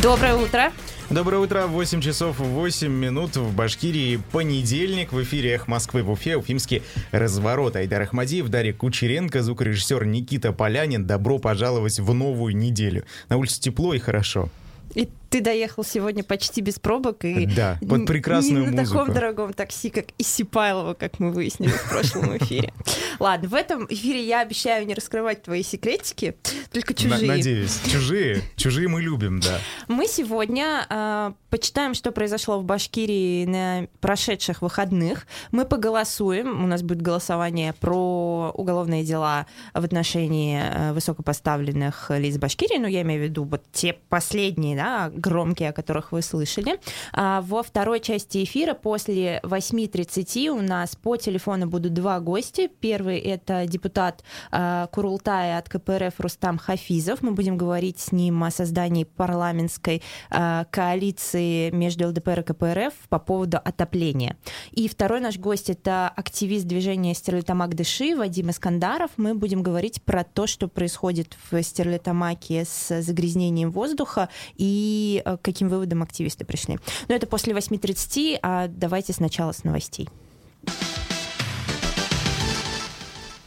Доброе утро. Доброе утро, 8 часов 8 минут в Башкирии. Понедельник в эфире «Эх Москвы» в Уфе. Уфимский разворот. Айдар Ахмадиев, Дарья Кучеренко, звукорежиссер Никита Полянин. Добро пожаловать в новую неделю. На улице тепло и хорошо. И ты доехал сегодня почти без пробок и да, под прекрасную не музыку. на таком дорогом такси, как Исипайлова, как мы выяснили в прошлом эфире. Ладно, в этом эфире я обещаю не раскрывать твои секретики, только чужие. Надеюсь, чужие, чужие мы любим, да. Мы сегодня э, почитаем, что произошло в Башкирии на прошедших выходных. Мы поголосуем, у нас будет голосование про уголовные дела в отношении э, высокопоставленных лиц Башкирии, ну я имею в виду вот те последние, да, громкие, о которых вы слышали. А во второй части эфира после 8.30 у нас по телефону будут два гостя. Первый — это депутат э, Курултая от КПРФ Рустам Хафизов. Мы будем говорить с ним о создании парламентской э, коалиции между ЛДПР и КПРФ по поводу отопления. И второй наш гость — это активист движения Стерлитамак Дыши Вадим Искандаров. Мы будем говорить про то, что происходит в Стерлитамаке с загрязнением воздуха и к каким выводам активисты пришли. Но это после 8.30, а давайте сначала с новостей.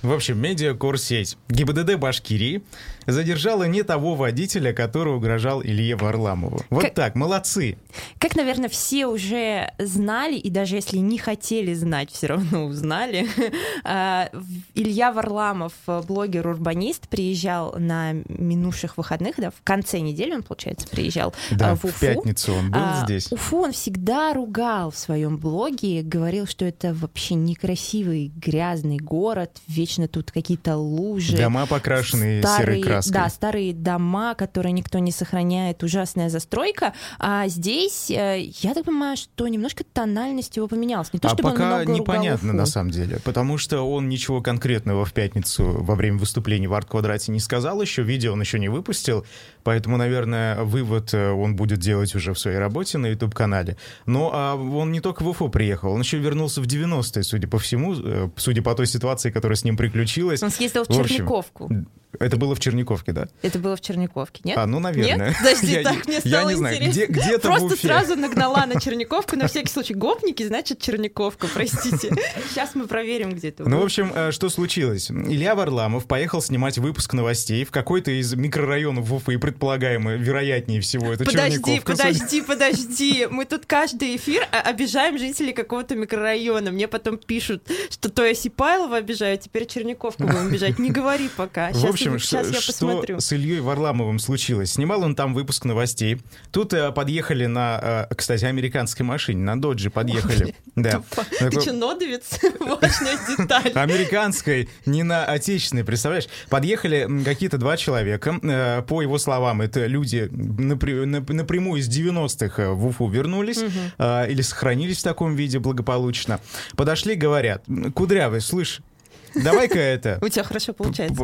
В общем, медиакорсеть ГИБДД Башкирии задержала не того водителя, который угрожал Илье Варламову. Вот как, так, молодцы. Как, наверное, все уже знали, и даже если не хотели знать, все равно узнали. А, Илья Варламов, блогер-урбанист, приезжал на минувших выходных, да, в конце недели он, получается, приезжал да, а, в Уфу. в пятницу он был а, здесь. Уфу он всегда ругал в своем блоге, говорил, что это вообще некрасивый, грязный город, вечно вечно тут какие-то лужи. Дома покрашенные старые, серой краской. Да, старые дома, которые никто не сохраняет, ужасная застройка. А здесь, э, я так понимаю, что немножко тональность его поменялась. Не то, а чтобы пока непонятно на самом деле, потому что он ничего конкретного в пятницу во время выступления в арт-квадрате не сказал еще, видео он еще не выпустил, поэтому, наверное, вывод э, он будет делать уже в своей работе на YouTube-канале. Но а он не только в Уфу приехал, он еще вернулся в 90-е, судя по всему, э, судя по той ситуации, которая с ним приключилась. Он съездил в, в Черниковку. Это было в Черниковке, да? Это было в Черниковке, нет? А, ну, наверное. Нет? Подожди, я, так мне стало Я не знаю, где, где-то Просто сразу нагнала на Черниковку, на всякий случай. Гопники, значит, Черниковка, простите. Сейчас мы проверим, где это Ну, в общем, э, что случилось? Илья Варламов поехал снимать выпуск новостей в какой-то из микрорайонов Уфы, предполагаемо, вероятнее всего, это Подожди, Черниковка. подожди, подожди. Мы тут каждый эфир обижаем жителей какого-то микрорайона. Мне потом пишут, что то я Сипайлова обижаю, а теперь Черниковку будем обижать. Не говори пока. Сейчас, общем, что, что с Ильей Варламовым случилось? Снимал он там выпуск новостей. Тут э, подъехали на, э, кстати, американской машине, на Доджи подъехали. Да. Ты что, нодовец? Важная деталь. Американской, не на отечественной, представляешь? Подъехали какие-то два человека. Э, По его словам, это люди напря- нап- напрямую из 90-х в Уфу вернулись э, или сохранились в таком виде благополучно. Подошли, говорят, кудрявый, слышь, Давай-ка это. У тебя хорошо получается.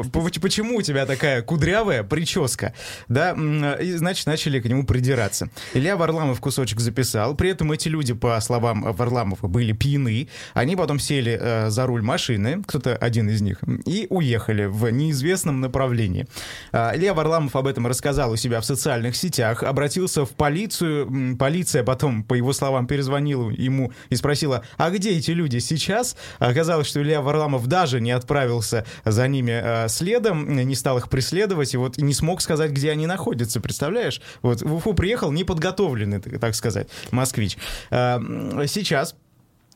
Почему у тебя такая кудрявая прическа? Да, и, значит, начали к нему придираться. Илья Варламов кусочек записал. При этом эти люди, по словам Варламова, были пьяны. Они потом сели э, за руль машины, кто-то один из них, и уехали в неизвестном направлении. А, Илья Варламов об этом рассказал у себя в социальных сетях, обратился в полицию. Полиция потом, по его словам, перезвонила ему и спросила, а где эти люди сейчас? Оказалось, что Илья Варламов даже не отправился за ними э, следом, не стал их преследовать, и вот не смог сказать, где они находятся, представляешь? Вот в Уфу приехал неподготовленный, так сказать, москвич. Э, Сейчас,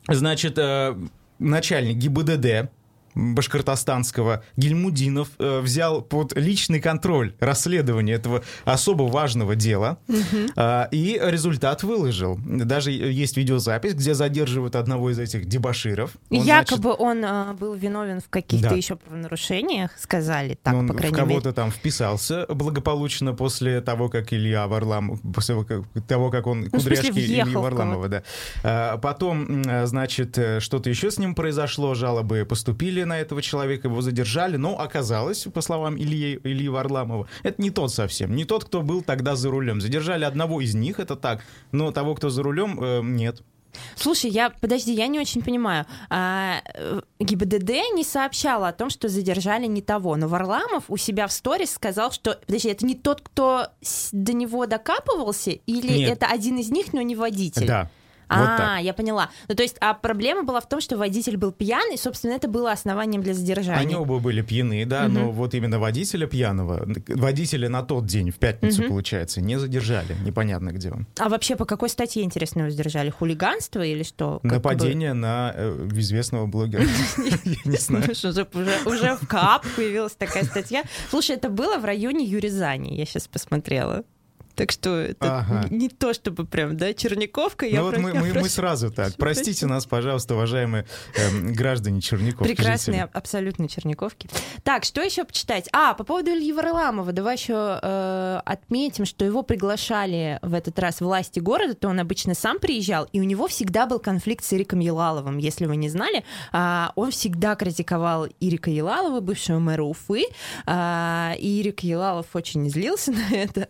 значит, э, начальник ГИБДД башкортостанского Гельмудинов э, взял под личный контроль расследование этого особо важного дела э, и результат выложил. Даже есть видеозапись, где задерживают одного из этих дебаширов. Он, Якобы он а, был виновен в каких-то Да. еще правонарушениях, сказали так, он по в крайней кого-то мере. там вписался благополучно после того, как Илья Варламов, после того, как- он Ну, в кудряшки Ильи в Варламова, да. А, Потом, м, значит, э, что-то еще с ним произошло, жалобы поступили на этого человека, его задержали, но оказалось, по словам Ильи, Ильи Варламова, это не тот совсем, не тот, кто был тогда за рулем. Задержали одного из них, это так, но того, кто за рулем, э, нет. Слушай, я, подожди, я не очень понимаю. А, э, ГИБДД не сообщала о том, что задержали не того, но Варламов у себя в сторис сказал, что, подожди, это не тот, кто до него докапывался, или Нет. это один из них, но не водитель? Да. Вот а, так. я поняла. Ну, то есть, а проблема была в том, что водитель был пьян, и, собственно, это было основанием для задержания. Они оба были пьяны, да, но вот именно водителя пьяного, водителя на тот день, в пятницу, получается, не задержали. Непонятно, где он. А вообще по какой статье, интересно, его задержали? Хулиганство или что? Как бы- Нападение на э, известного блогера. Я не знаю. Уже, в КАП появилась такая статья. Слушай, это было в районе Юрезани, я сейчас посмотрела. Так что это Ага. не то, чтобы прям, да, Черниковка. Я Ну вот про- мы, я мы- мы сразу так. Простите нас, пожалуйста, уважаемые эм, граждане Черниковки. Прекрасные, жители. абсолютно черниковки. Так, что еще почитать? А, по поводу Ильи Варламова. Давай еще э, отметим, что его приглашали в этот раз власти города, то он обычно сам приезжал, и у него всегда был конфликт с Ириком Елаловым. Если вы не знали, а, он всегда критиковал Ирика Елалова, бывшего мэра Уфы, а, и Ирик Елалов очень злился на это.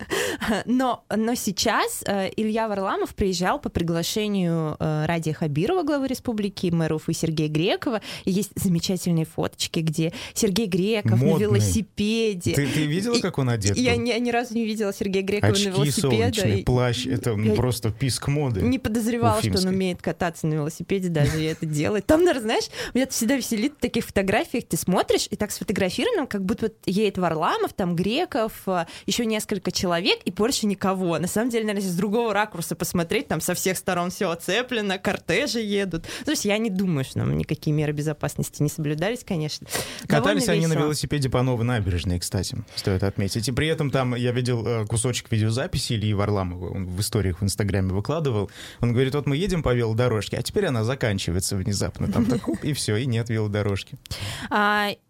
Но, но сейчас э, Илья Варламов приезжал по приглашению э, Радия Хабирова, главы республики, мэра Уфы Сергея Грекова. И есть замечательные фоточки, где Сергей Греков на Модный. велосипеде. Ты, ты видела, И- как он одет? Я был? ни, разу не видела Сергея Грекова на Очки велосипеде. солнечные, и плащ, это Я просто писк моды. Не подозревала, что он умеет кататься на велосипеде, даже и это делает. Там, наверное, знаешь, меня всегда веселит в таких фотографиях. Ты смотришь, и так сфотографировано, как будто вот едет Варламов, там Греков, еще несколько человек, и больше никого. На самом деле, наверное, с другого ракурса посмотреть, там со всех сторон все оцеплено, кортежи едут. То есть я не думаю, что нам никакие меры безопасности не соблюдались, конечно. Катались Довольно они на велосипеде по новой набережной, кстати, стоит отметить. И при этом там я видел э, кусочек видеозаписи Ильи Варламова, он в историях в Инстаграме выкладывал. Он говорит, вот мы едем по велодорожке, а теперь она заканчивается внезапно. Там так, и все, и нет велодорожки.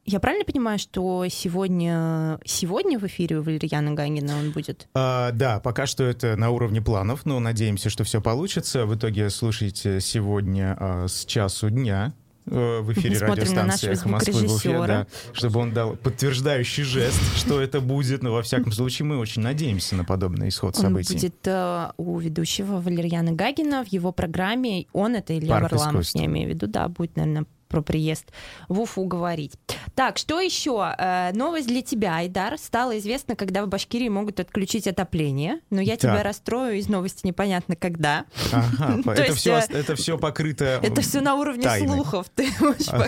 Я правильно понимаю, что сегодня, сегодня в эфире у Валерьяна Гагина он будет? А, да, пока что это на уровне планов, но надеемся, что все получится. В итоге слушайте сегодня а, с часу дня э, в эфире радиостанции «Эхо Москвы» в Уфе, да, чтобы он дал подтверждающий жест, что это будет. Но во всяком случае мы очень надеемся на подобный исход Он событий. будет э, у ведущего Валерьяна Гагина в его программе. Он это Илья Парк Варламов, искусств. я имею в виду, да, будет, наверное, про приезд в Уфу говорить. Так, что еще? Э, новость для тебя, Айдар. Стало известно, когда в Башкирии могут отключить отопление, но я Так. тебя расстрою из новости непонятно когда. Ага, это есть, все, э, это все покрыто. Это все на уровне слухов. Ты А.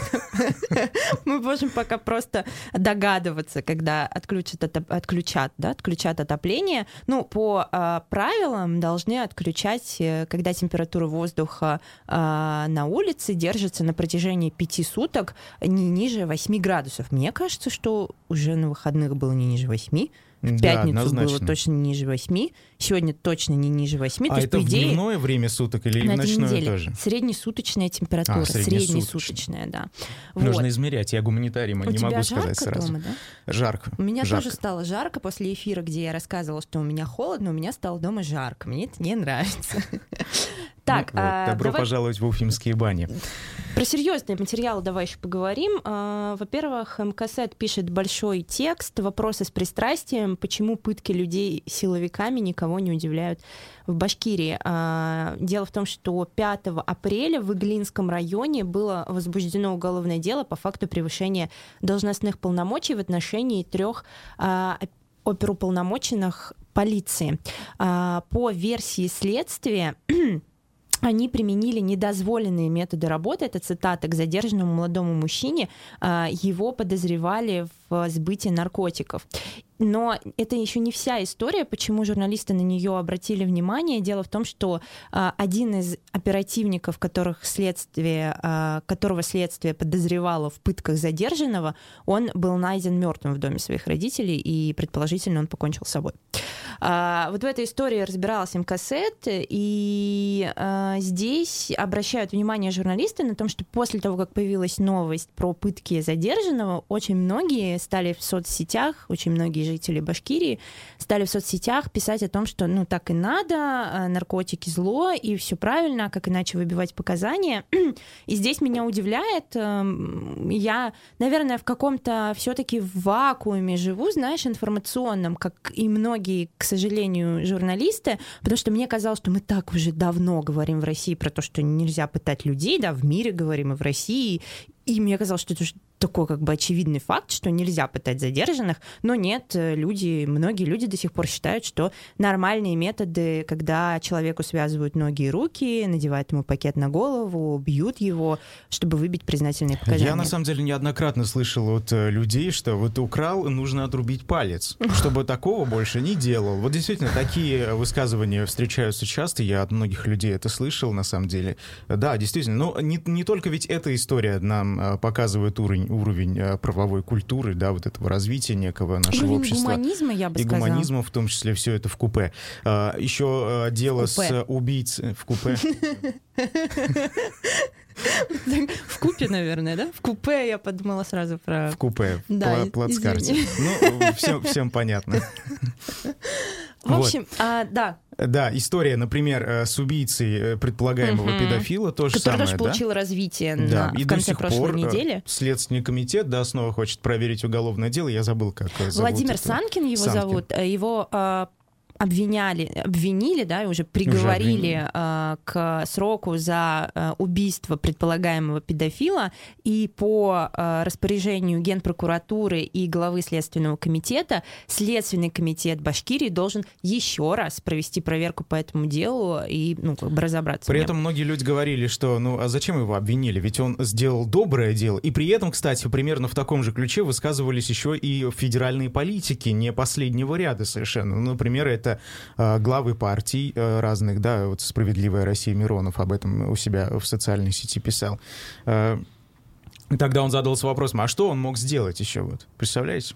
Мы можем пока просто догадываться, когда отключат, отключат, да, отключат отопление. Ну, по а, правилам должны отключать, э, когда температура воздуха на улице держится на протяжении пяти суток не ниже 8 градусов. Мне кажется, что уже на выходных было не ниже 8. В Да, пятницу было однозначно. точно не ниже 8. Сегодня точно не ниже 8. То А есть, это по в идее, дневное время суток или в на этой ночное неделе. тоже? Среднесуточная температура. А, среднесуточная. среднесуточная, да. Нужно Вот. измерять. Я гуманитарий, У не могу сказать сразу. дома, да? Жарко. У меня жарко. тоже стало жарко после эфира, где я рассказывала, что у меня холодно, у меня стало дома жарко. Мне это не нравится. Так, Ну вот, а, добро давай пожаловать в уфимские бани. про серьезные материалы давай еще поговорим. А, Во-первых, МКСЭД пишет большой текст, вопросы с пристрастием, почему пытки людей силовиками никого не удивляют в Башкирии. А, Дело в том, что 5 апреля в Иглинском районе было возбуждено уголовное дело по факту превышения должностных полномочий в отношении трех а, оперуполномоченных полиции. А, По версии следствия, они применили недозволенные методы работы, это цитата, к задержанному молодому мужчине, а, его подозревали в сбытии наркотиков. Но это еще не вся история, почему журналисты на нее обратили внимание. Дело в том, что а, один из оперативников, которых следствие, а, которого следствие подозревало в пытках задержанного, он был найден мертвым в доме своих родителей, и предположительно он покончил с собой. А, вот в этой истории разбиралась МКСЭД, и а, здесь обращают внимание журналисты на том, что после того, как появилась новость про пытки задержанного, очень многие стали в соцсетях, очень многие жители Башкирии стали в соцсетях писать о том, что ну так и надо, э, наркотики зло, и все правильно, как иначе выбивать показания. И здесь меня удивляет, эм, я, наверное, в каком-то все-таки вакууме живу, знаешь, информационном, как и многие, к сожалению, журналисты, потому что мне казалось, что мы так уже давно говорим в России про то, что нельзя пытать людей, да, в мире говорим и в России, и мне казалось, что это такой как бы очевидный факт, что нельзя пытать задержанных, но нет, э, люди, многие люди до сих пор считают, что нормальные методы, когда человеку связывают ноги и руки, надевают ему пакет на голову, бьют его, чтобы выбить признательные показания. Я на самом деле неоднократно слышал от э, людей, что вот украл, нужно отрубить палец, чтобы такого больше не делал. Вот действительно, такие высказывания встречаются часто, я от многих людей это слышал на самом деле. Да, действительно, но не, не только ведь эта история нам э, показывает уровень уровень э, правовой культуры, да, вот этого развития некого нашего уровень общества. гуманизма, я бы и сказала. гуманизма, в том числе, все это в купе. А, еще дело купе. с убийцей в купе. В купе, наверное, да? В купе я подумала сразу про... В купе, в Да, пла- плацкарте. Ну, всем, всем понятно. В общем, а, да, Да, история, например, э, с убийцей э, предполагаемого Мгм. педофила, то же который самое, тоже да? получил развитие Да, на, и в до конце сих прошлой пор э, недели. Следственный комитет, да, снова хочет проверить уголовное дело. Я забыл, как зовут Владимир. Санкин его Санкин. зовут. Его а, обвиняли, обвинили, да, и уже приговорили обвинили. а, к сроку за а, убийство предполагаемого педофила, и по а, распоряжению Генпрокуратуры и главы Следственного комитета Следственный комитет Башкирии должен еще раз провести проверку по этому делу и ну, как бы разобраться. При этом многие люди говорили, что ну а зачем его обвинили? Ведь он сделал доброе дело. И при этом, кстати, примерно в таком же ключе высказывались еще и федеральные политики, не последнего ряда совершенно. Ну, например, это э, главы партий э, разных, да, вот «Справедливая Россия» Миронов об этом у себя в социальной сети писал. Э, Тогда он задался вопросом, а что он мог сделать еще? Вот, представляете?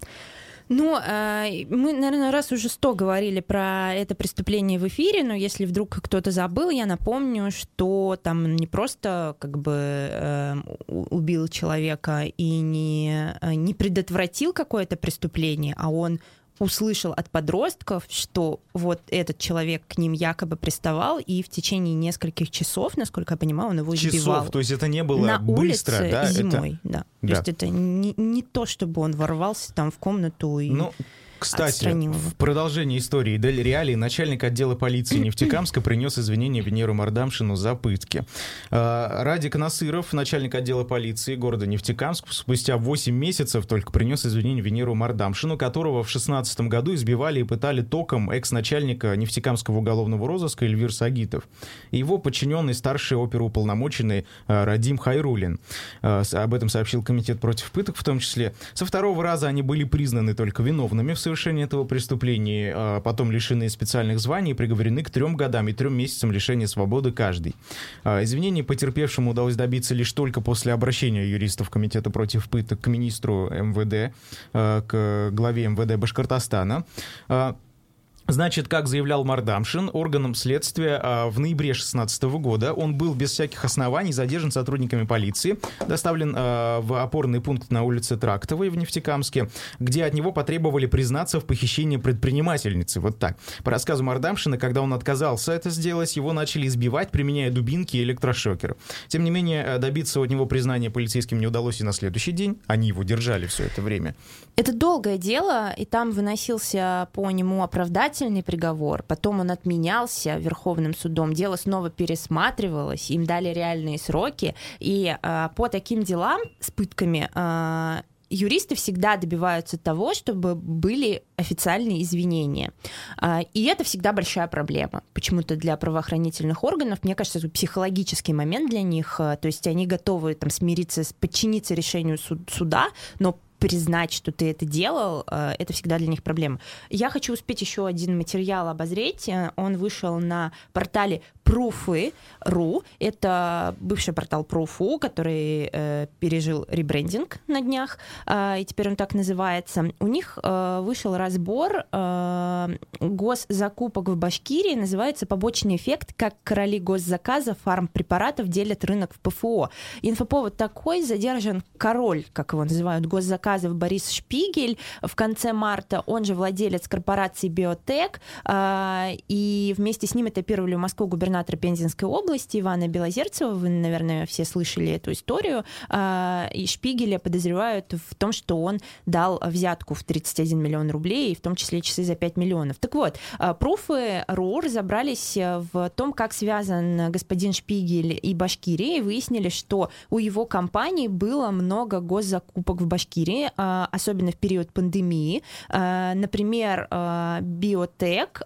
Ну, э, мы, наверное, раз уже сто говорили про это преступление в эфире, но если вдруг кто-то забыл, я напомню, что там не просто как бы э, у- убил человека и не, не предотвратил какое-то преступление, а он услышал от подростков, что вот этот человек к ним якобы приставал, и в течение нескольких часов, насколько я понимаю, он его избивал. Часов, то есть это не было на быстро, улице да? это- зимой, да. То Да. есть это не, не то, чтобы он ворвался там в комнату и... Ну, кстати, отстранил его. в продолжении истории Дель Реалии начальник отдела полиции Нефтекамска принес извинения Венеру Мардамшину за пытки. А, Радик Насыров, начальник отдела полиции города Нефтекамск, спустя 8 месяцев только принес извинения Венеру Мардамшину, которого в 16 году избивали и пытали током экс-начальника Нефтекамского уголовного розыска Эльвир Сагитов. И его подчиненный старший оперуполномоченный а, Радим Хайрулин. А, Об этом сообщил комитет против пыток в том числе. Со второго раза они были признаны только виновными в совершении этого преступления, а потом лишены специальных званий приговорены к трем годам и трем месяцам лишения свободы каждый. А, Извинений потерпевшему удалось добиться лишь только после обращения юристов Комитета против пыток к министру МВД, а, к главе МВД Башкортостана. А, Значит, как заявлял Мардамшин, органом следствия а, в ноябре 2016 года он был без всяких оснований задержан сотрудниками полиции, доставлен а, в опорный пункт на улице Трактовой в Нефтекамске, где от него потребовали признаться в похищении предпринимательницы. Вот так. По рассказу Мардамшина, когда он отказался это сделать, его начали избивать, применяя дубинки и электрошокеры. Тем не менее, а, добиться от него признания полицейским не удалось и на следующий день. Они его держали все это время. Это долгое дело, и там выносился по нему оправдательный приговор. Потом он отменялся Верховным судом. Дело снова пересматривалось, им дали реальные сроки. И а, по таким делам с пытками а, юристы всегда добиваются того, чтобы были официальные извинения. А, И это всегда большая проблема. Почему-то для правоохранительных органов, мне кажется, это психологический момент для них. То есть они готовы там смириться, подчиниться решению суд- суда, но признать, что ты это делал, э, это всегда для них проблема. Я хочу успеть еще один материал обозреть. Э, Он вышел на портале Пруфы.ру. Это бывший портал Пруфу, который э, пережил ребрендинг на днях, э, и теперь он так называется. У них э, вышел разбор э, госзакупок в Башкирии, называется «Побочный эффект. Как короли госзаказа фармпрепаратов делят рынок в ПФО». Инфоповод такой, задержан король, как его называют, госзаказов Борис Шпигель в конце марта, он же владелец корпорации «Биотек», э, и вместе с ним этапировали в Москву губернатора Пензенской области Ивана Белозерцева. Вы, наверное, все слышали эту историю. А, и Шпигеля подозревают в том, что он дал взятку в 31 миллион рублей, в том числе часы за 5 миллионов. Так вот, а, пруфы РУ разобрались в том, как связан господин Шпигель и Башкирия, и выяснили, что у его компании было много госзакупок в Башкирии, а, особенно в период пандемии. Например, Биотек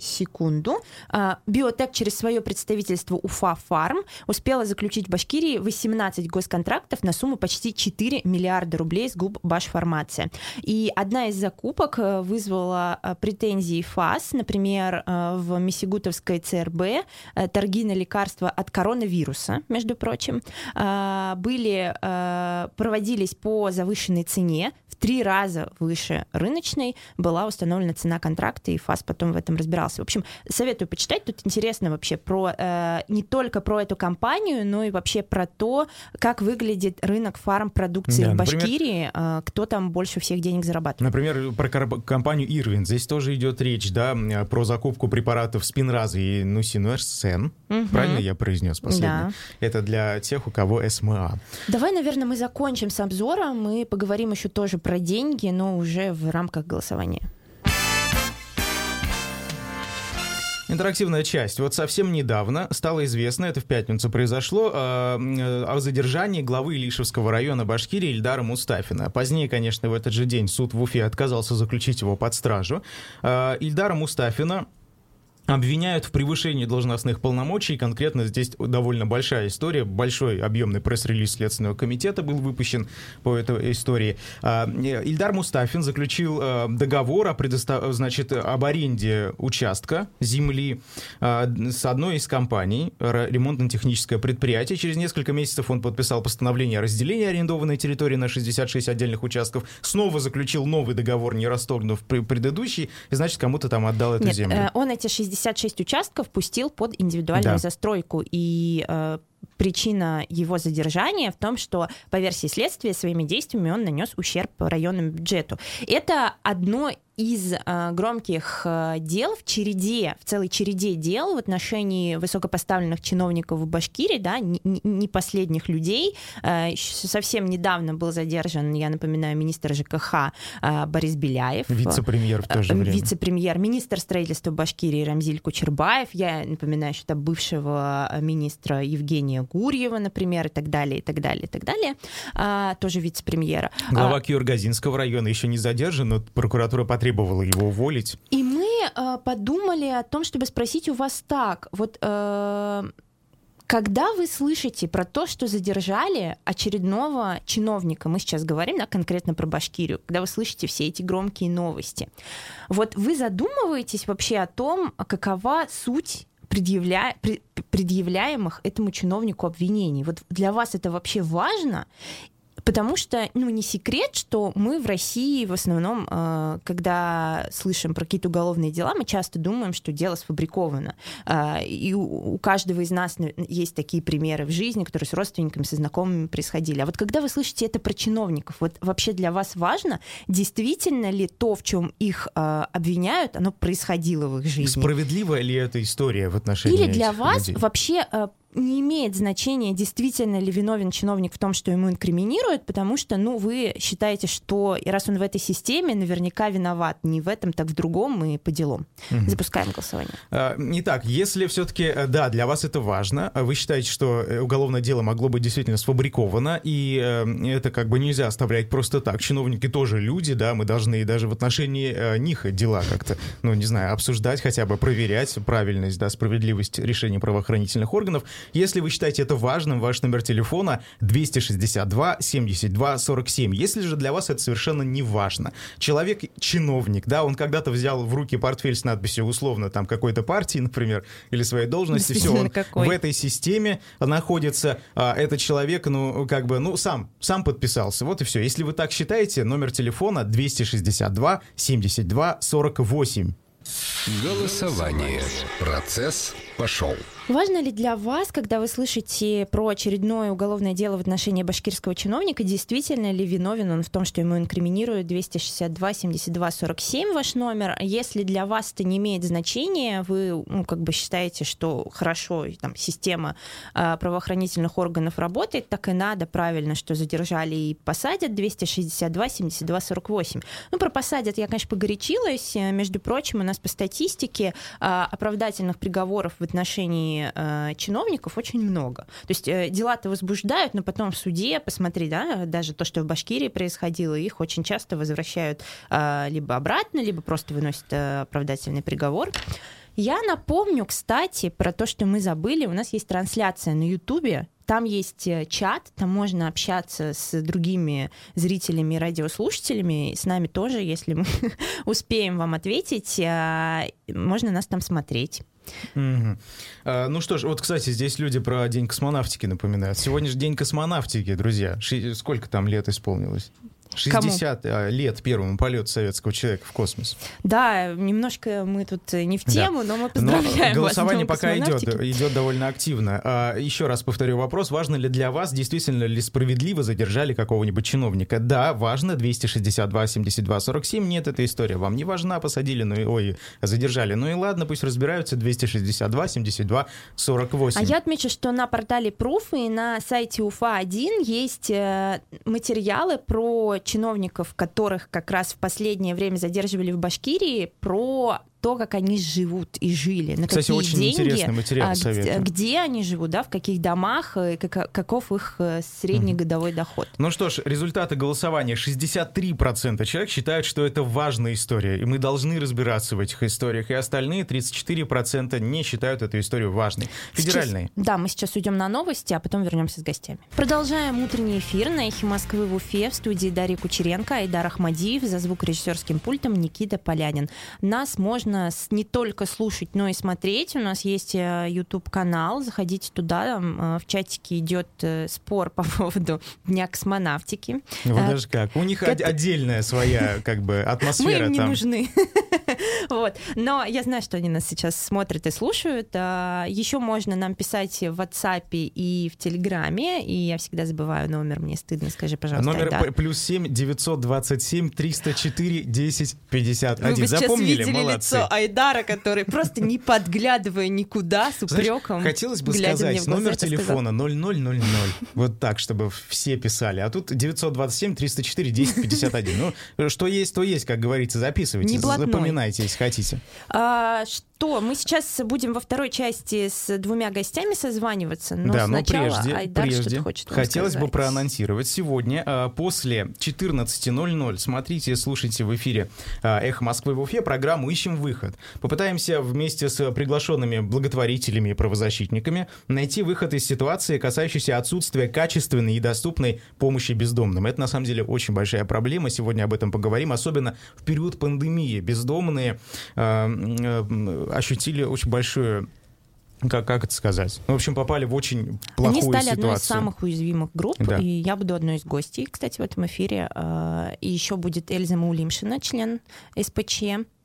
секунду. А, Биотек через свое представительство Уфа Фарм успела заключить в Башкирии 18 госконтрактов на сумму почти 4 миллиарда рублей с губ Башфармация. И одна из закупок э, вызвала э, претензии ФАС, например, э, в Месигутовской ЦРБ торги на лекарства от коронавируса, между прочим, были, проводились по завышенной цене, в три раза выше рыночной была установлена цена контракта, и ФАС потом в этом разбирался. В общем, советую почитать. Тут интересно вообще про э, не только про эту компанию, но и вообще про то, как выглядит рынок фармпродукции да, в Башкирии, например, э, кто там больше всех денег зарабатывает. Например, про компанию Ирвин. Здесь тоже идет речь, да, про закупку препаратов Спинраза и Нусинуэрсен. Угу. Правильно я произнес последнее? Да. Это для тех, у кого СМА. Давай, наверное, мы закончим с обзором и поговорим еще тоже про деньги, но уже в рамках голосования. Интерактивная часть. Вот совсем недавно стало известно, это в пятницу произошло, а, о задержании главы Лишевского района Башкирии Ильдара Мустафина. Позднее, конечно, в этот же день суд в Уфе отказался заключить его под стражу. Э, Ильдара Мустафина обвиняют в превышении должностных полномочий. Конкретно здесь довольно большая история. Большой объемный пресс-релиз Следственного комитета был выпущен по этой истории. А, Ильдар Мустафин заключил а, договор о, предостав... значит, об аренде участка земли с одной из компаний, ремонтно-техническое предприятие. Через несколько месяцев он подписал постановление о разделении арендованной территории на 66 отдельных участков. Снова заключил новый договор, не расторгнув предыдущий, и, значит, кому-то там отдал эту Нет, землю. Э, он эти 60 56 участков пустил под индивидуальную да. застройку. И э, причина его задержания в том, что по версии следствия своими действиями он нанес ущерб районному бюджету. Это одно из э, громких э, дел в череде, в целой череде дел в отношении высокопоставленных чиновников в Башкирии, да, не, не последних людей. Э, совсем недавно был задержан, я напоминаю, министр ЖКХ э, Борис Беляев. Вице-премьер в то же время. Вице-премьер, министр строительства Башкирии Рамзиль Кучербаев. Я напоминаю, что это бывшего министра Евгения Гурьева, например, и так далее, и так далее, и так далее. А, тоже вице-премьера. Глава а, Кюргазинского района еще не задержан, но прокуратура потребовала его уволить. И мы э, подумали о том, чтобы спросить у вас так. Вот э, когда вы слышите про то, что задержали очередного чиновника, мы сейчас говорим да, конкретно про Башкирию, когда вы слышите все эти громкие новости, вот вы задумываетесь вообще о том, какова суть предъявля... предъявляемых этому чиновнику обвинений. Вот для вас это вообще важно? Потому что, ну, не секрет, что мы в России в основном, э, когда слышим про какие-то уголовные дела, мы часто думаем, что дело сфабриковано. Э, и у каждого из нас ну, есть такие примеры в жизни, которые с родственниками, со знакомыми происходили. А вот когда вы слышите это про чиновников, вот вообще для вас важно, действительно ли то, в чем их э, обвиняют, оно происходило в их жизни? Справедливая ли эта история в отношении Или для вас людей? вообще не имеет значения, действительно ли виновен чиновник в том, что ему инкриминируют, потому что, ну, вы считаете, что и раз он в этой системе, наверняка виноват. Не в этом, так в другом и по делам. Угу. Запускаем голосование. А, итак, если все-таки, э, да, для вас это важно, а вы считаете, что э, уголовное дело могло быть действительно сфабриковано, и э, это как бы нельзя оставлять просто так. Чиновники тоже люди, да, мы должны даже в отношении них дела как-то, ну, не знаю, обсуждать, хотя бы проверять правильность, да, справедливость решений правоохранительных органов. Если вы считаете это важным, ваш номер телефона 262 72 47. Если же для вас это совершенно не важно, человек чиновник, да, он когда-то взял в руки портфель с надписью условно там какой-то партии, например, или своей должности, все, он какой? в этой системе находится, а, этот человек, ну, как бы, ну, сам, сам подписался, вот и все. Если вы так считаете, номер телефона 262 72 48. Голосование. Процесс пошел. Важно ли для вас, когда вы слышите про очередное уголовное дело в отношении башкирского чиновника, действительно ли виновен он в том, что ему инкриминируют 262 72 47 ваш номер? Если для вас это не имеет значения, вы ну, как бы считаете, что хорошо там, система э, правоохранительных органов работает, так и надо правильно, что задержали и посадят 262 72 48. Ну, про посадят я, конечно, погорячилась. Между прочим, у нас по статистике э, оправдательных приговоров в отношении э, чиновников очень много. То есть э, дела-то возбуждают, но потом в суде, посмотри, да, даже то, что в Башкирии происходило, их очень часто возвращают э, либо обратно, либо просто выносят э, оправдательный приговор. Я напомню, кстати, про то, что мы забыли. У нас есть трансляция на Ютубе. Там есть э, чат, там можно общаться с другими зрителями и радиослушателями. С нами тоже, если мы успеем вам ответить, э, можно нас там смотреть. Угу. А, ну что ж, вот, кстати, здесь люди про День космонавтики напоминают. Сегодня же День космонавтики, друзья. Ши- сколько там лет исполнилось? 60 Кому? А, лет первому полету советского человека в космос. Да, немножко мы тут не в тему, да. но мы поздравляем но голосование вас пока идет, идет довольно активно. А, еще раз повторю вопрос. Важно ли для вас, действительно ли справедливо задержали какого-нибудь чиновника? Да, важно. 262, 72, 47. Нет, эта история вам не важна. Посадили, ну и, ой, задержали. Ну и ладно, пусть разбираются. 262, 72, 48. А я отмечу, что на портале Proof и на сайте УФА-1 есть э, материалы про чиновников, которых как раз в последнее время задерживали в Башкирии, про то, как они живут и жили, на Кстати, какие очень деньги, интересный материал, а, где, где они живут, да, в каких домах, э, как, каков их э, среднегодовой mm доход. Ну что ж, результаты голосования. 63% человек считают, что это важная история, и мы должны разбираться в этих историях, и остальные 34% не считают эту историю важной. Федеральной. Сейчас, да, мы сейчас уйдем на новости, а потом вернемся с гостями. Продолжаем утренний эфир на «Эхе Москвы» в Уфе в студии Дарья Кучеренко, Айдар Ахмадиев, за звукорежиссерским пультом Никита Полянин. Нас можно можно не только слушать, но и смотреть. У нас есть э, YouTube-канал, заходите туда, э, в чатике идет э, спор по поводу Дня космонавтики. Вот даже как. У них как... отдельная своя как бы атмосфера. Мы им не там. нужны. вот. Но я знаю, что они нас сейчас смотрят и слушают. А, Еще можно нам писать в WhatsApp и в Телеграме, и я всегда забываю номер, мне стыдно, скажи, пожалуйста. Номер Айдар. плюс 7 927 304 10 51. Запомнили? Молодцы. Айдара, который просто не подглядывая никуда с упреком. хотелось бы сказать номер телефона 0000. Вот так, чтобы все писали. А тут 927 304 1051. Ну, что есть, то есть, как говорится, записывайте. Запоминайте, если хотите. А, что? Мы сейчас будем во второй части с двумя гостями созваниваться, но да, сначала но прежде, Айдар прежде хочет хотелось сказать. бы проанонсировать. Сегодня а, после 14.00 смотрите, слушайте в эфире а, «Эхо Москвы» в Уфе программу «Ищем выход». Попытаемся вместе с приглашенными благотворителями и правозащитниками найти выход из ситуации, касающейся отсутствия качественной и доступной помощи бездомным. Это, на самом деле, очень большая проблема. Сегодня об этом поговорим, особенно в период пандемии. Бездомные э, ощутили очень большую как, как это сказать? Ну, в общем, попали в очень плохую ситуацию. Они стали ситуацию. одной из самых уязвимых групп, да. и я буду одной из гостей, кстати, в этом эфире. А, и еще будет Эльза Маулимшина, член СПЧ.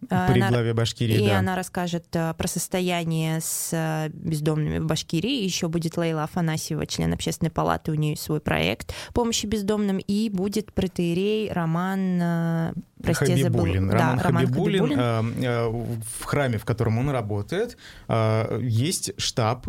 При она, главе Башкирии, и да. она расскажет а, про состояние с а, бездомными в Башкирии. Еще будет Лейла Афанасьева, член общественной палаты, у нее свой проект помощи бездомным. И будет протеерей Роман... Прости, Хабибулин. Забыл. Роман, да, Хабибулин, Хабибулин. А, в храме, в котором он работает, есть штаб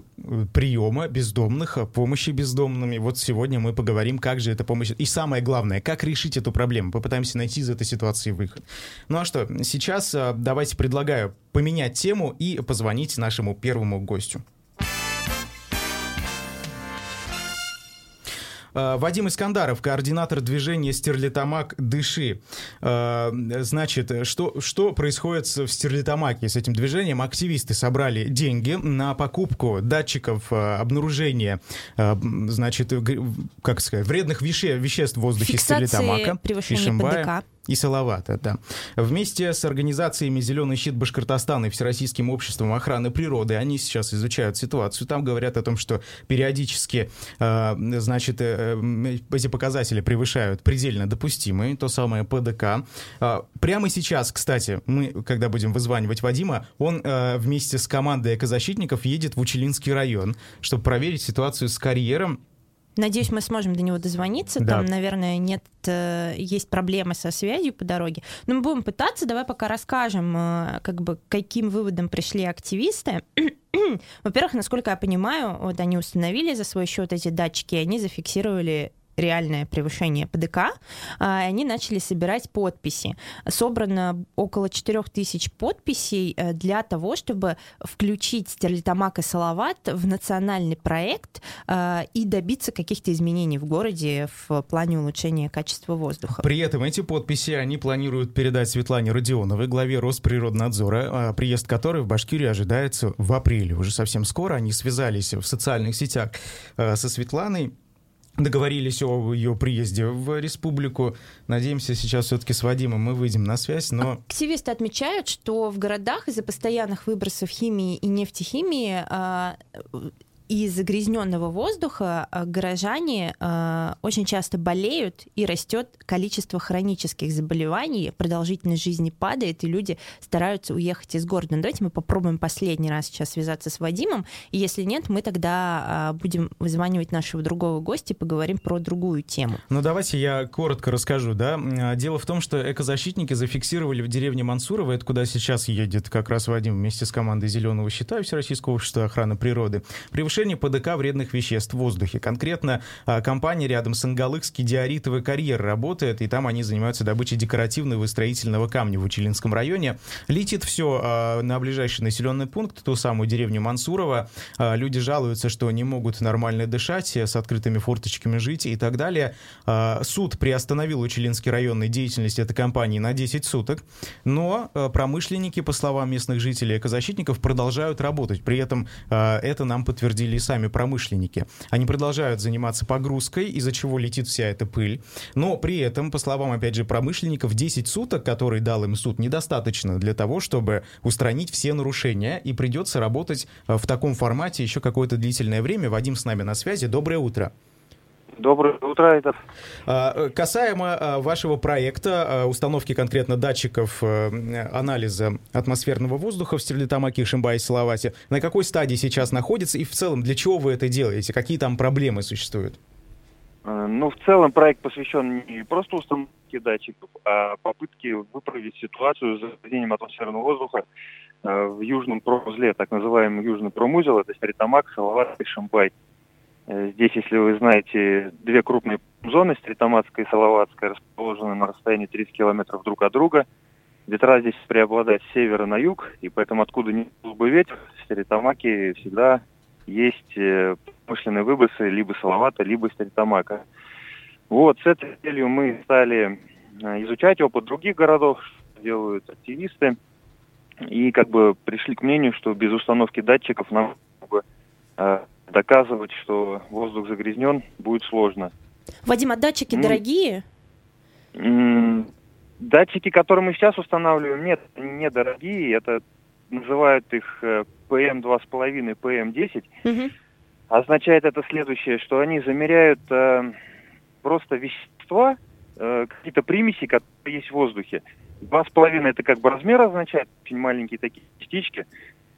приема бездомных, помощи бездомным. И вот сегодня мы поговорим, как же эта помощь... И самое главное, как решить эту проблему. Попытаемся найти из этой ситуации выход. Ну а что, сейчас давайте предлагаю поменять тему и позвонить нашему первому гостю. Э, Вадим Искандаров, координатор движения «Стерлитамак. Дыши». Э, Значит, что, что происходит в Стерлитамаке с этим движением? Активисты собрали деньги на покупку датчиков э, обнаружения, э, значит, как сказать, вредных веше- веществ в воздухе Фиксации Стерлитамака. превышения. ПДК. И Салавата, да. Вместе с организациями «Зеленый щит Башкортостана» и Всероссийским обществом охраны природы они сейчас изучают ситуацию. Там говорят о том, что периодически, э, значит, э, э, эти показатели превышают предельно допустимые, то самое ПДК. А, Прямо сейчас, кстати, мы, когда будем вызванивать Вадима, он э, вместе с командой экозащитников едет в Учелинский район, чтобы проверить ситуацию с карьером Надеюсь, мы сможем до него дозвониться. Да. Там, наверное, нет, э, есть проблемы со связью по дороге. Но мы будем пытаться. Давай пока расскажем, э, как бы, каким выводам пришли активисты. Во-первых, насколько я понимаю, вот они установили за свой счет эти датчики, и они зафиксировали реальное превышение ПДК, а, они начали собирать подписи. Собрано около 4000 подписей э, для того, чтобы включить Стерлитамак и Салават в национальный проект э, и добиться каких-то изменений в городе в плане улучшения качества воздуха. При этом эти подписи они планируют передать Светлане Родионовой, главе Росприроднадзора, а, приезд которой в Башкирию ожидается в апреле. Уже совсем скоро они связались в социальных сетях э, со Светланой, договорились о ее приезде в республику. Надеемся, сейчас все-таки с Вадимом мы выйдем на связь, но... Активисты отмечают, что в городах из-за постоянных выбросов химии и нефтехимии а, и загрязненного воздуха а, горожане а, очень часто болеют и растет количество хронических заболеваний, продолжительность жизни падает, и люди стараются уехать из города. Но давайте мы попробуем последний раз сейчас связаться с Вадимом, и если нет, мы тогда а, будем вызванивать нашего другого гостя и поговорим про другую тему. Ну, давайте я коротко расскажу, да. Дело в том, что экозащитники зафиксировали в деревне Мансурово, это куда сейчас едет как раз Вадим вместе с командой «Зеленого щита» и Всероссийского общества охраны природы, превышение ПДК вредных веществ в воздухе. Конкретно а, компания рядом с Ангалыкский диоритовый карьер работает, и там они занимаются добычей декоративного и строительного камня в Учелинском районе. Летит все на ближайший населенный пункт, ту самую деревню Мансурово. А, Люди жалуются, что не могут нормально дышать, с открытыми форточками жить и так далее. А, Суд приостановил Учелинский районной деятельность этой компании на 10 суток, но промышленники, по словам местных жителей и экозащитников, продолжают работать. При этом это нам подтвердили и сами промышленники. Они продолжают заниматься погрузкой, из-за чего летит вся эта пыль. Но при этом, по словам, опять же, промышленников, 10 суток, которые дал им суд, недостаточно для того, чтобы устранить все нарушения, и придется работать э, в таком формате еще какое-то длительное время. Вадим с нами на связи. Доброе утро. Доброе утро, Айдар. А, Касаемо а, вашего проекта а, установки конкретно датчиков э, анализа атмосферного воздуха в Стерлитамаке, Шимбае и Салавате, на какой стадии сейчас находится и в целом для чего вы это делаете? Какие там проблемы существуют? Ну, в целом проект посвящен не просто установке датчиков, а попытке выправить ситуацию с загрязнением атмосферного воздуха в южном промузле, так называемый южный промузел, это Стритамак, Салават и Шимбай. Э, Здесь, если вы знаете, две крупные зоны, Стритаматская и Салаватская, расположены на расстоянии 30 километров друг от друга. Ветра здесь преобладают с севера на юг, и поэтому откуда ни был бы ветер, в Стритамаке всегда есть э, промышленные выбросы либо Салавата, либо Стритамака. Вот, с этой целью мы стали э, изучать опыт других городов, что делают активисты, и как бы пришли к мнению, что без установки датчиков нам доказывать, что воздух загрязнен, будет сложно. Вадим, а датчики Ну, дорогие? Датчики, которые мы сейчас устанавливаем, нет, недорогие. Это называют их э, PM2,5, PM10. Мгм. Означает это следующее, что они замеряют э, просто вещества, э, какие-то примеси, которые есть в воздухе. Два с половиной это как бы размер означает, очень маленькие такие частички.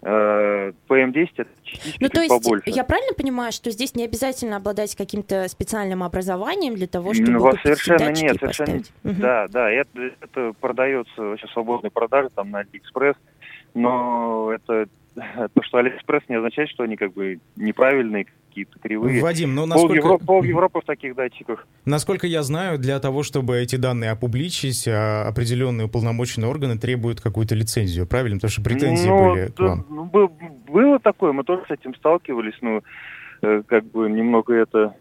Э, PM10 это частички Ну, то есть, побольше. я правильно понимаю, что здесь не обязательно обладать каким-то специальным образованием для того, чтобы Ну, совершенно нет, совершенно поставить? Мгм. Да, да, это, это продается вообще свободной продаже там на Алиэкспресс, но это то, что Алиэкспресс не означает, что они как бы неправильные, какие-то кривые. Вадим, ну Пол, насколько, Европы, пол Европы в таких датчиках. насколько я знаю, для того, чтобы эти данные опубличить, а, определенные уполномоченные органы требуют какую-то лицензию, правильно? Потому что претензии Ну, были к да, вам. ну, бы- было такое, мы тоже с этим сталкивались, но э, как бы немного это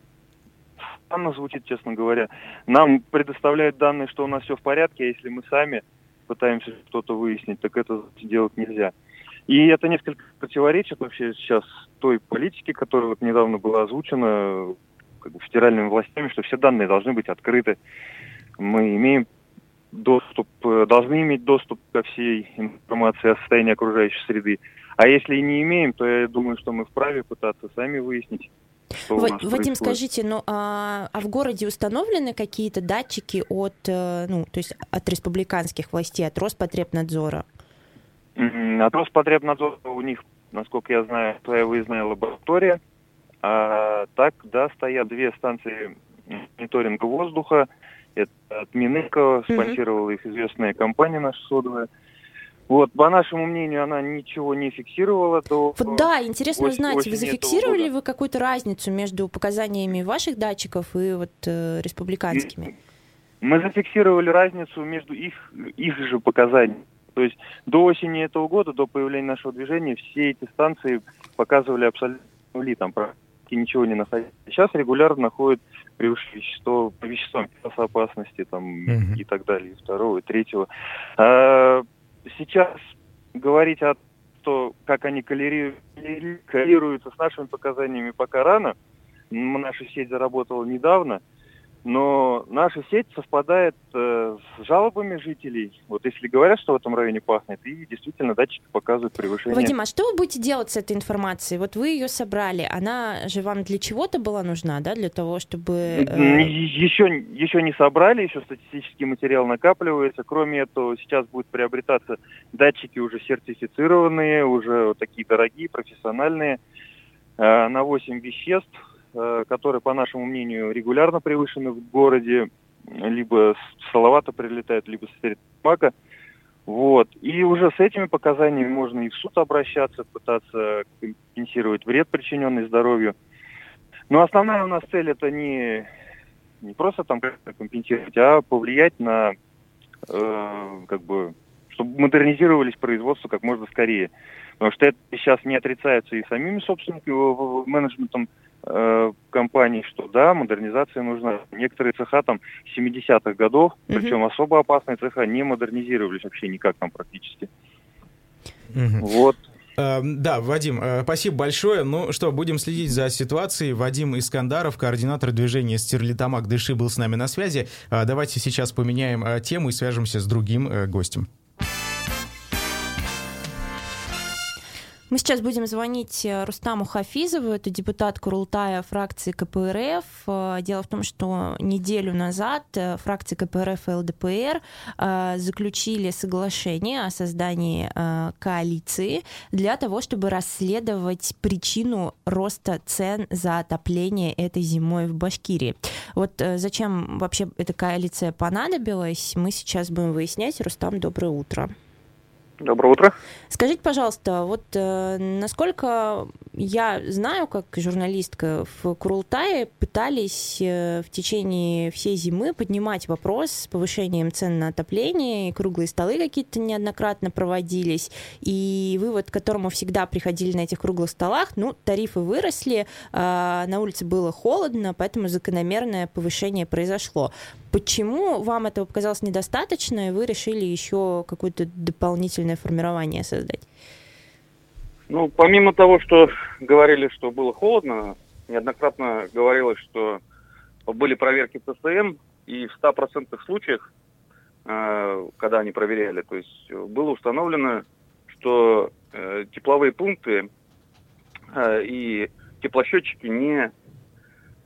странно звучит, честно говоря. Нам предоставляют данные, что у нас все в порядке, а если мы сами пытаемся что-то выяснить, так это делать нельзя. И это несколько противоречит вообще сейчас той политике, которая вот недавно была озвучена как бы, федеральными властями, что все данные должны быть открыты. Мы имеем доступ, э, должны иметь доступ ко всей информации о состоянии окружающей среды. А если и не имеем, то я думаю, что мы вправе пытаться сами выяснить. Что Вадим, происходит. скажите, ну а, а в городе установлены какие-то датчики от, э, ну, то есть от республиканских властей, от Роспотребнадзора? От Роспотребнадзора у них, насколько я знаю, своя выездная лаборатория. А так, да, стоят две станции мониторинга воздуха. Это от Минэко, спонсировала их известная компания наша содовая. Вот, по нашему мнению, она ничего не фиксировала до... Вот да, интересно узнать, вы зафиксировали вы какую-то разницу между показаниями ваших датчиков и вот э, республиканскими? Мы зафиксировали разницу между их, их же показаниями. То есть до осени этого года, до появления нашего движения, все эти станции показывали абсолютно нули, там практически ничего не находилось. Сейчас регулярно находят превышение вещество, по веществам класса опасности там, Мгм. и так далее, и второго, и третьего. А, сейчас говорить о том, как они коррелируются с нашими показаниями, пока рано. Наша сеть заработала недавно, но наша сеть совпадает э, с жалобами жителей. Вот если говорят, что в этом районе пахнет, и действительно датчики показывают превышение. Вадим, а что вы будете делать с этой информацией? Вот вы ее собрали, она же вам для чего-то была нужна, да, для того, чтобы... э, Еще, еще не собрали, еще статистический материал накапливается. Кроме этого, сейчас будут приобретаться датчики уже сертифицированные, уже вот такие дорогие, профессиональные, э, на 8 веществ, которые, по нашему мнению, регулярно превышены в городе, либо с салавата прилетают, либо с мака. Вот. И уже с этими показаниями можно и в суд обращаться, пытаться компенсировать вред, причиненный здоровью. Но основная у нас цель это не, не просто там компенсировать, а повлиять на, э, как бы, чтобы модернизировались производства как можно скорее. Потому что это сейчас не отрицается и самими собственниками, в- менеджментом э, компаний, что да, модернизация нужна. Некоторые цеха там 70-х годов, Мгм. причем особо опасные цеха, не модернизировались вообще никак там практически. Мгм. Вот. Э, Да, Вадим, э, спасибо большое. Ну что, будем следить за ситуацией. Вадим Искандаров, координатор движения «Стерлитамак Дыши» был с нами на связи. Э, Давайте сейчас поменяем э, тему и свяжемся с другим гостем. Мы сейчас будем звонить э, Рустаму Хафизову, это депутат Курултая фракции КПРФ. Э, Дело в том, что неделю назад э, фракции КПРФ и ЛДПР заключили соглашение о создании коалиции для того, чтобы расследовать причину роста цен за отопление этой зимой в Башкирии. Вот зачем вообще эта коалиция понадобилась, мы сейчас будем выяснять. Рустам, доброе утро. Доброе утро. Скажите, пожалуйста, вот э, насколько я знаю, как журналистка в Курултае пытались э, в течение всей зимы поднимать вопрос с повышением цен на отопление, и круглые столы какие-то неоднократно проводились, и вывод, к которому всегда приходили на этих круглых столах, ну, тарифы выросли, э, на улице было холодно, поэтому закономерное повышение произошло. Почему вам этого показалось недостаточно, и вы решили еще какое-то дополнительное формирование создать? Ну, помимо того, что говорили, что было холодно, неоднократно говорилось, что были проверки ЦСМ, и в 100% случаях, э, когда они проверяли, то есть э, было установлено, что э, тепловые пункты и теплосчетчики не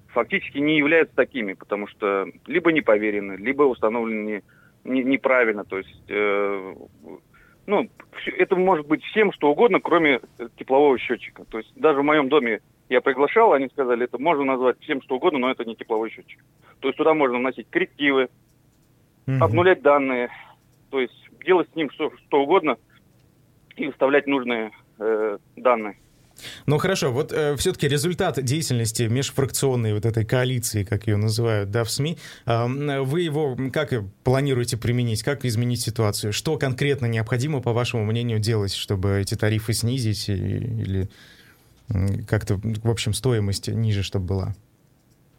фактически не являются такими, потому что либо не поверены, либо установлены не- не- неправильно, то есть ну, это может быть всем что угодно, кроме э, теплового счетчика. То есть даже в моем доме я приглашал, они сказали, это можно назвать всем что угодно, но это не тепловой счетчик. То есть туда можно вносить коррективы, Мгм. обнулять данные, то есть делать с ним что, что угодно и выставлять нужные э, данные. Ну хорошо, вот все-таки результат деятельности межфракционной вот этой коалиции, как ее называют, да, в СМИ, э, вы его как планируете применить, как изменить ситуацию? Что конкретно необходимо, по вашему мнению, делать, чтобы эти тарифы снизить и- или как-то, в общем, стоимость ниже, чтобы была?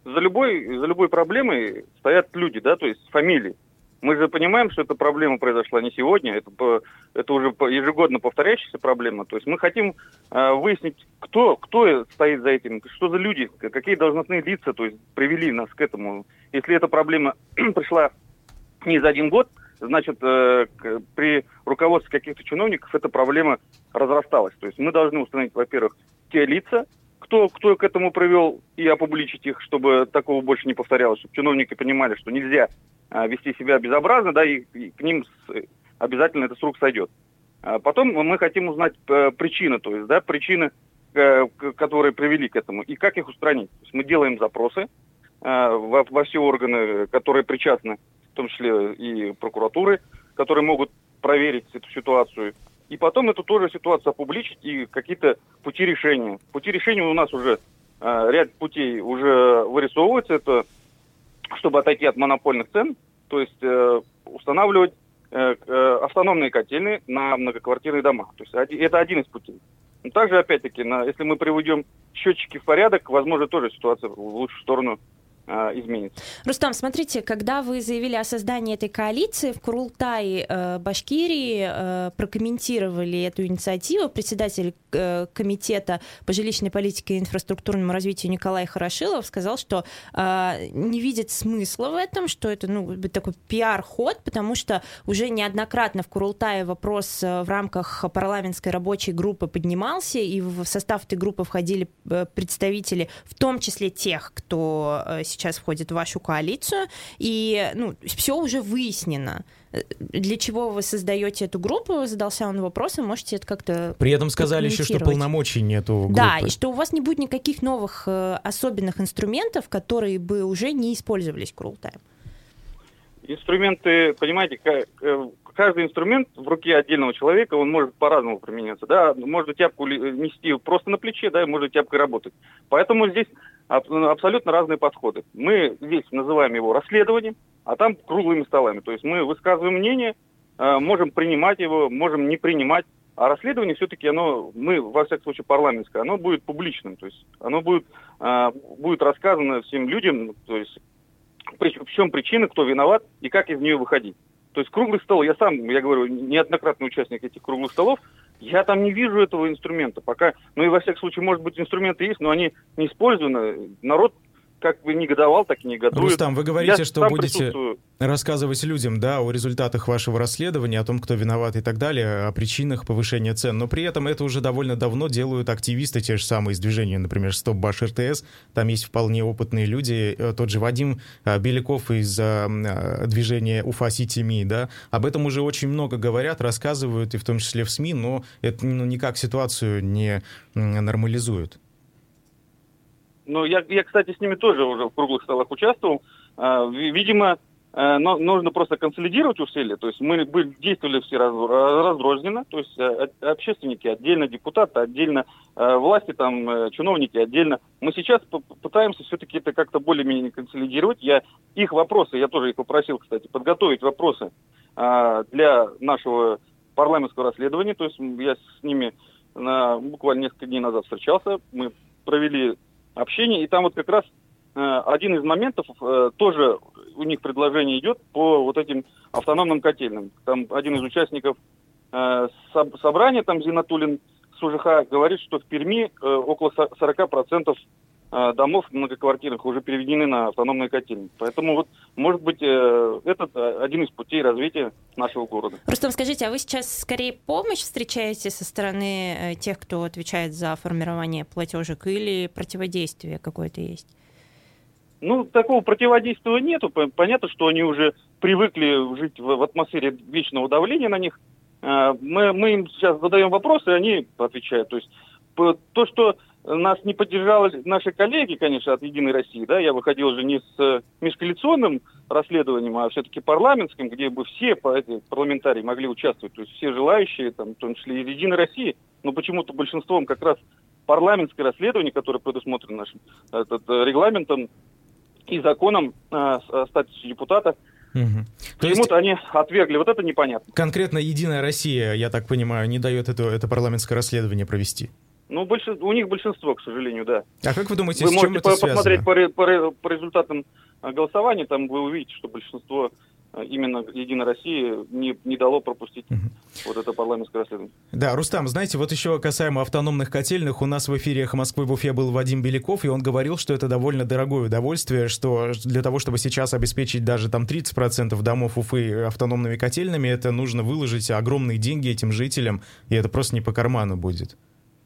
за любой, за любой проблемой стоят люди, да, то есть фамилии. Мы же понимаем, что эта проблема произошла не сегодня, это, это уже ежегодно повторяющаяся проблема. То есть мы хотим э, выяснить, кто, кто стоит за этим, что за люди, какие должностные лица то есть, привели нас к этому. Если эта проблема пришла не за один год, значит, э, к, при руководстве каких-то чиновников эта проблема разрасталась. То есть мы должны установить, во-первых, те лица, кто, кто к этому привел, и опубличить их, чтобы такого больше не повторялось, чтобы чиновники понимали, что нельзя а, вести себя безобразно, да, и, и к ним с, обязательно это с рук сойдет. А потом мы хотим узнать э, причины, то есть, да, причины, э, которые привели к этому, и как их устранить. То есть мы делаем запросы э, во, во все органы, которые причастны, в том числе и прокуратуры, которые могут проверить эту ситуацию. И потом эту тоже ситуацию опубличить и какие-то пути решения. Пути решения у нас уже э, ряд путей уже вырисовывается. Это чтобы отойти от монопольных цен, то есть э, устанавливать э, э, автономные котельные на многоквартирные дома. То есть один, это один из путей. Но также, опять-таки, на, если мы приведем счетчики в порядок, возможно, тоже ситуация в лучшую сторону изменится. Рустам, смотрите, когда вы заявили о создании этой коалиции, в Курултае э, Башкирии э, прокомментировали эту инициативу председатель э, комитета по жилищной политике и инфраструктурному развитию Николай Хорошилов сказал, что э, не видит смысла в этом, что это ну, такой пиар-ход, потому что уже неоднократно в Курултае вопрос э, в рамках парламентской рабочей группы поднимался, и в состав этой группы входили э, представители, в том числе тех, кто сейчас входит в вашу коалицию, и ну, все уже выяснено. Для чего вы создаете эту группу? Задался он вопросом, можете это как-то При этом сказали еще, что полномочий нету группы. Да, и что у вас не будет никаких новых э, особенных инструментов, которые бы уже не использовались Крултаем. Инструменты, понимаете, э, каждый инструмент в руке отдельного человека, он может по-разному применяться, да, можно тяпку нести просто на плече, да, и может тяпкой работать. Поэтому здесь абсолютно разные подходы. Мы здесь называем его расследованием, а там круглыми столами. То есть мы высказываем мнение, э, можем принимать его, можем не принимать. А расследование все-таки оно, мы, во всяком случае, парламентское, оно будет публичным. То есть оно будет, э, будет рассказано всем людям, то есть в чем причина, кто виноват и как из нее выходить. То есть круглый стол, я сам, я говорю, неоднократный участник этих круглых столов, я там не вижу этого инструмента пока. Ну и во всяком случае, может быть, инструменты есть, но они не использованы. Народ как бы негодовал, так и негодует. Рустам, вы говорите, Я что будете рассказывать людям, да, о результатах вашего расследования, о том, кто виноват и так далее, о причинах повышения цен, но при этом это уже довольно давно делают активисты, те же самые из движения, например, Стоп Баш РТС, там есть вполне опытные люди, э, тот же Вадим э, Беляков из э, движения Уфа Сити Ми, да, об этом уже очень много говорят, рассказывают, и в том числе в СМИ, но это ну, никак ситуацию не нормализует. Ну, я, я, кстати, с ними тоже уже в круглых столах участвовал. А, видимо, э, но нужно просто консолидировать усилия. То есть мы действовали все раз, разрозненно, то есть э, общественники отдельно, депутаты отдельно, э, власти там, чиновники отдельно. Мы сейчас пытаемся все-таки это как-то более-менее консолидировать. Я их вопросы, я тоже их попросил, кстати, подготовить вопросы для нашего парламентского расследования. То есть я с ними буквально несколько дней назад встречался. Мы провели общение. И там вот как раз э, один из моментов, э, тоже у них предложение идет по вот этим автономным котельным. Там один из участников э, собрания, там Зинатулин Сужиха, говорит, что в Перми э, около 40% э, домов многоквартирных уже переведены на автономные котельные. Поэтому вот, может быть, э, этот один из путей развития нашего города. Рустам, скажите, а вы сейчас скорее помощь встречаете со стороны тех, кто отвечает за формирование платежек, или противодействие какое-то есть? Ну, такого противодействия нету. Понятно, что они уже привыкли жить в атмосфере вечного давления на них. Мы, мы им сейчас задаем вопросы, и они отвечают. То есть то, что нас не поддержали наши коллеги, конечно, от «Единой России», да, я выходил уже не с э, межкоалиционным расследованием, а все-таки парламентским, где бы все парламентарии могли участвовать, то есть все желающие, там, в том числе и «Единой России», но почему-то большинством как раз парламентское расследование, которое предусмотрено нашим этот, э, регламентом и законом э, о статусе депутата, Угу. Почему-то они отвергли, вот это непонятно. Конкретно «Единая Россия», я так понимаю, не дает это, это парламентское расследование провести? Ну, больше, у них большинство, к сожалению, да. А как вы думаете, вы с чем можете это по- посмотреть связано? по, ре- по, ре- по результатам а, голосования, там вы увидите, что большинство а, именно Единой России не, не дало пропустить Мгм. вот это парламентское расследование. Да, Рустам, знаете, вот еще касаемо автономных котельных, у нас в эфире «Эхо Москвы» в Уфе был Вадим Беляков, и он говорил, что это довольно дорогое удовольствие, что для того, чтобы сейчас обеспечить даже там 30% домов Уфы автономными котельными, это нужно выложить огромные деньги этим жителям, и это просто не по карману будет.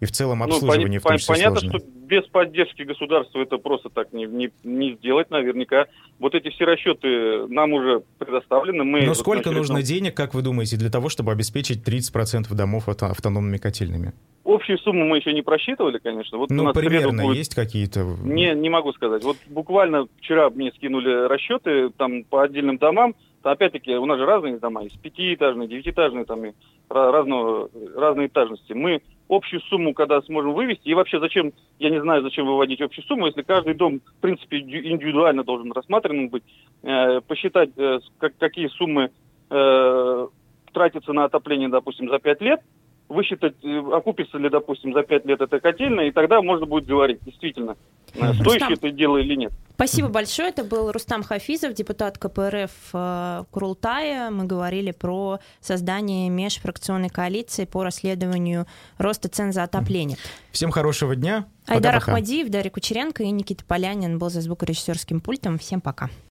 И в целом Ну, обслуживание пони- в том пон- числе понятно, сложно. что без поддержки государства это просто так не, не, не сделать наверняка. Вот эти все расчеты нам уже предоставлены. Мы Но вот сколько на очередном- нужно денег, как вы думаете, для того, чтобы обеспечить 30% домов авто- автономными котельными? Общую сумму мы еще не просчитывали, конечно. Вот Ну, примерно будет- есть какие-то... Не, не могу сказать. Вот буквально вчера мне скинули расчеты там по отдельным домам. Опять-таки, у нас же разные дома, есть пятиэтажные, девятиэтажные, там и разного, разной этажности. Мы общую сумму, когда сможем вывести, и вообще зачем, я не знаю, зачем выводить общую сумму, если каждый дом, в принципе, инди- индивидуально должен рассматриваем быть, э, посчитать, э, какие суммы э, тратятся на отопление, допустим, за 5 лет, высчитать, э, окупится ли, допустим, за 5 лет эта котельная, и тогда можно будет говорить, действительно, э, стоящее это дело или нет. Спасибо большое. Это был Рустам Хафизов, депутат КПРФ э, Курултая. Мы говорили про создание межфракционной коалиции по расследованию роста цен за отопление. Всем хорошего дня. Айдар. Ахмадиев, Дарья Кучеренко и Никита Полянин был за звукорежиссерским пультом. Всем пока.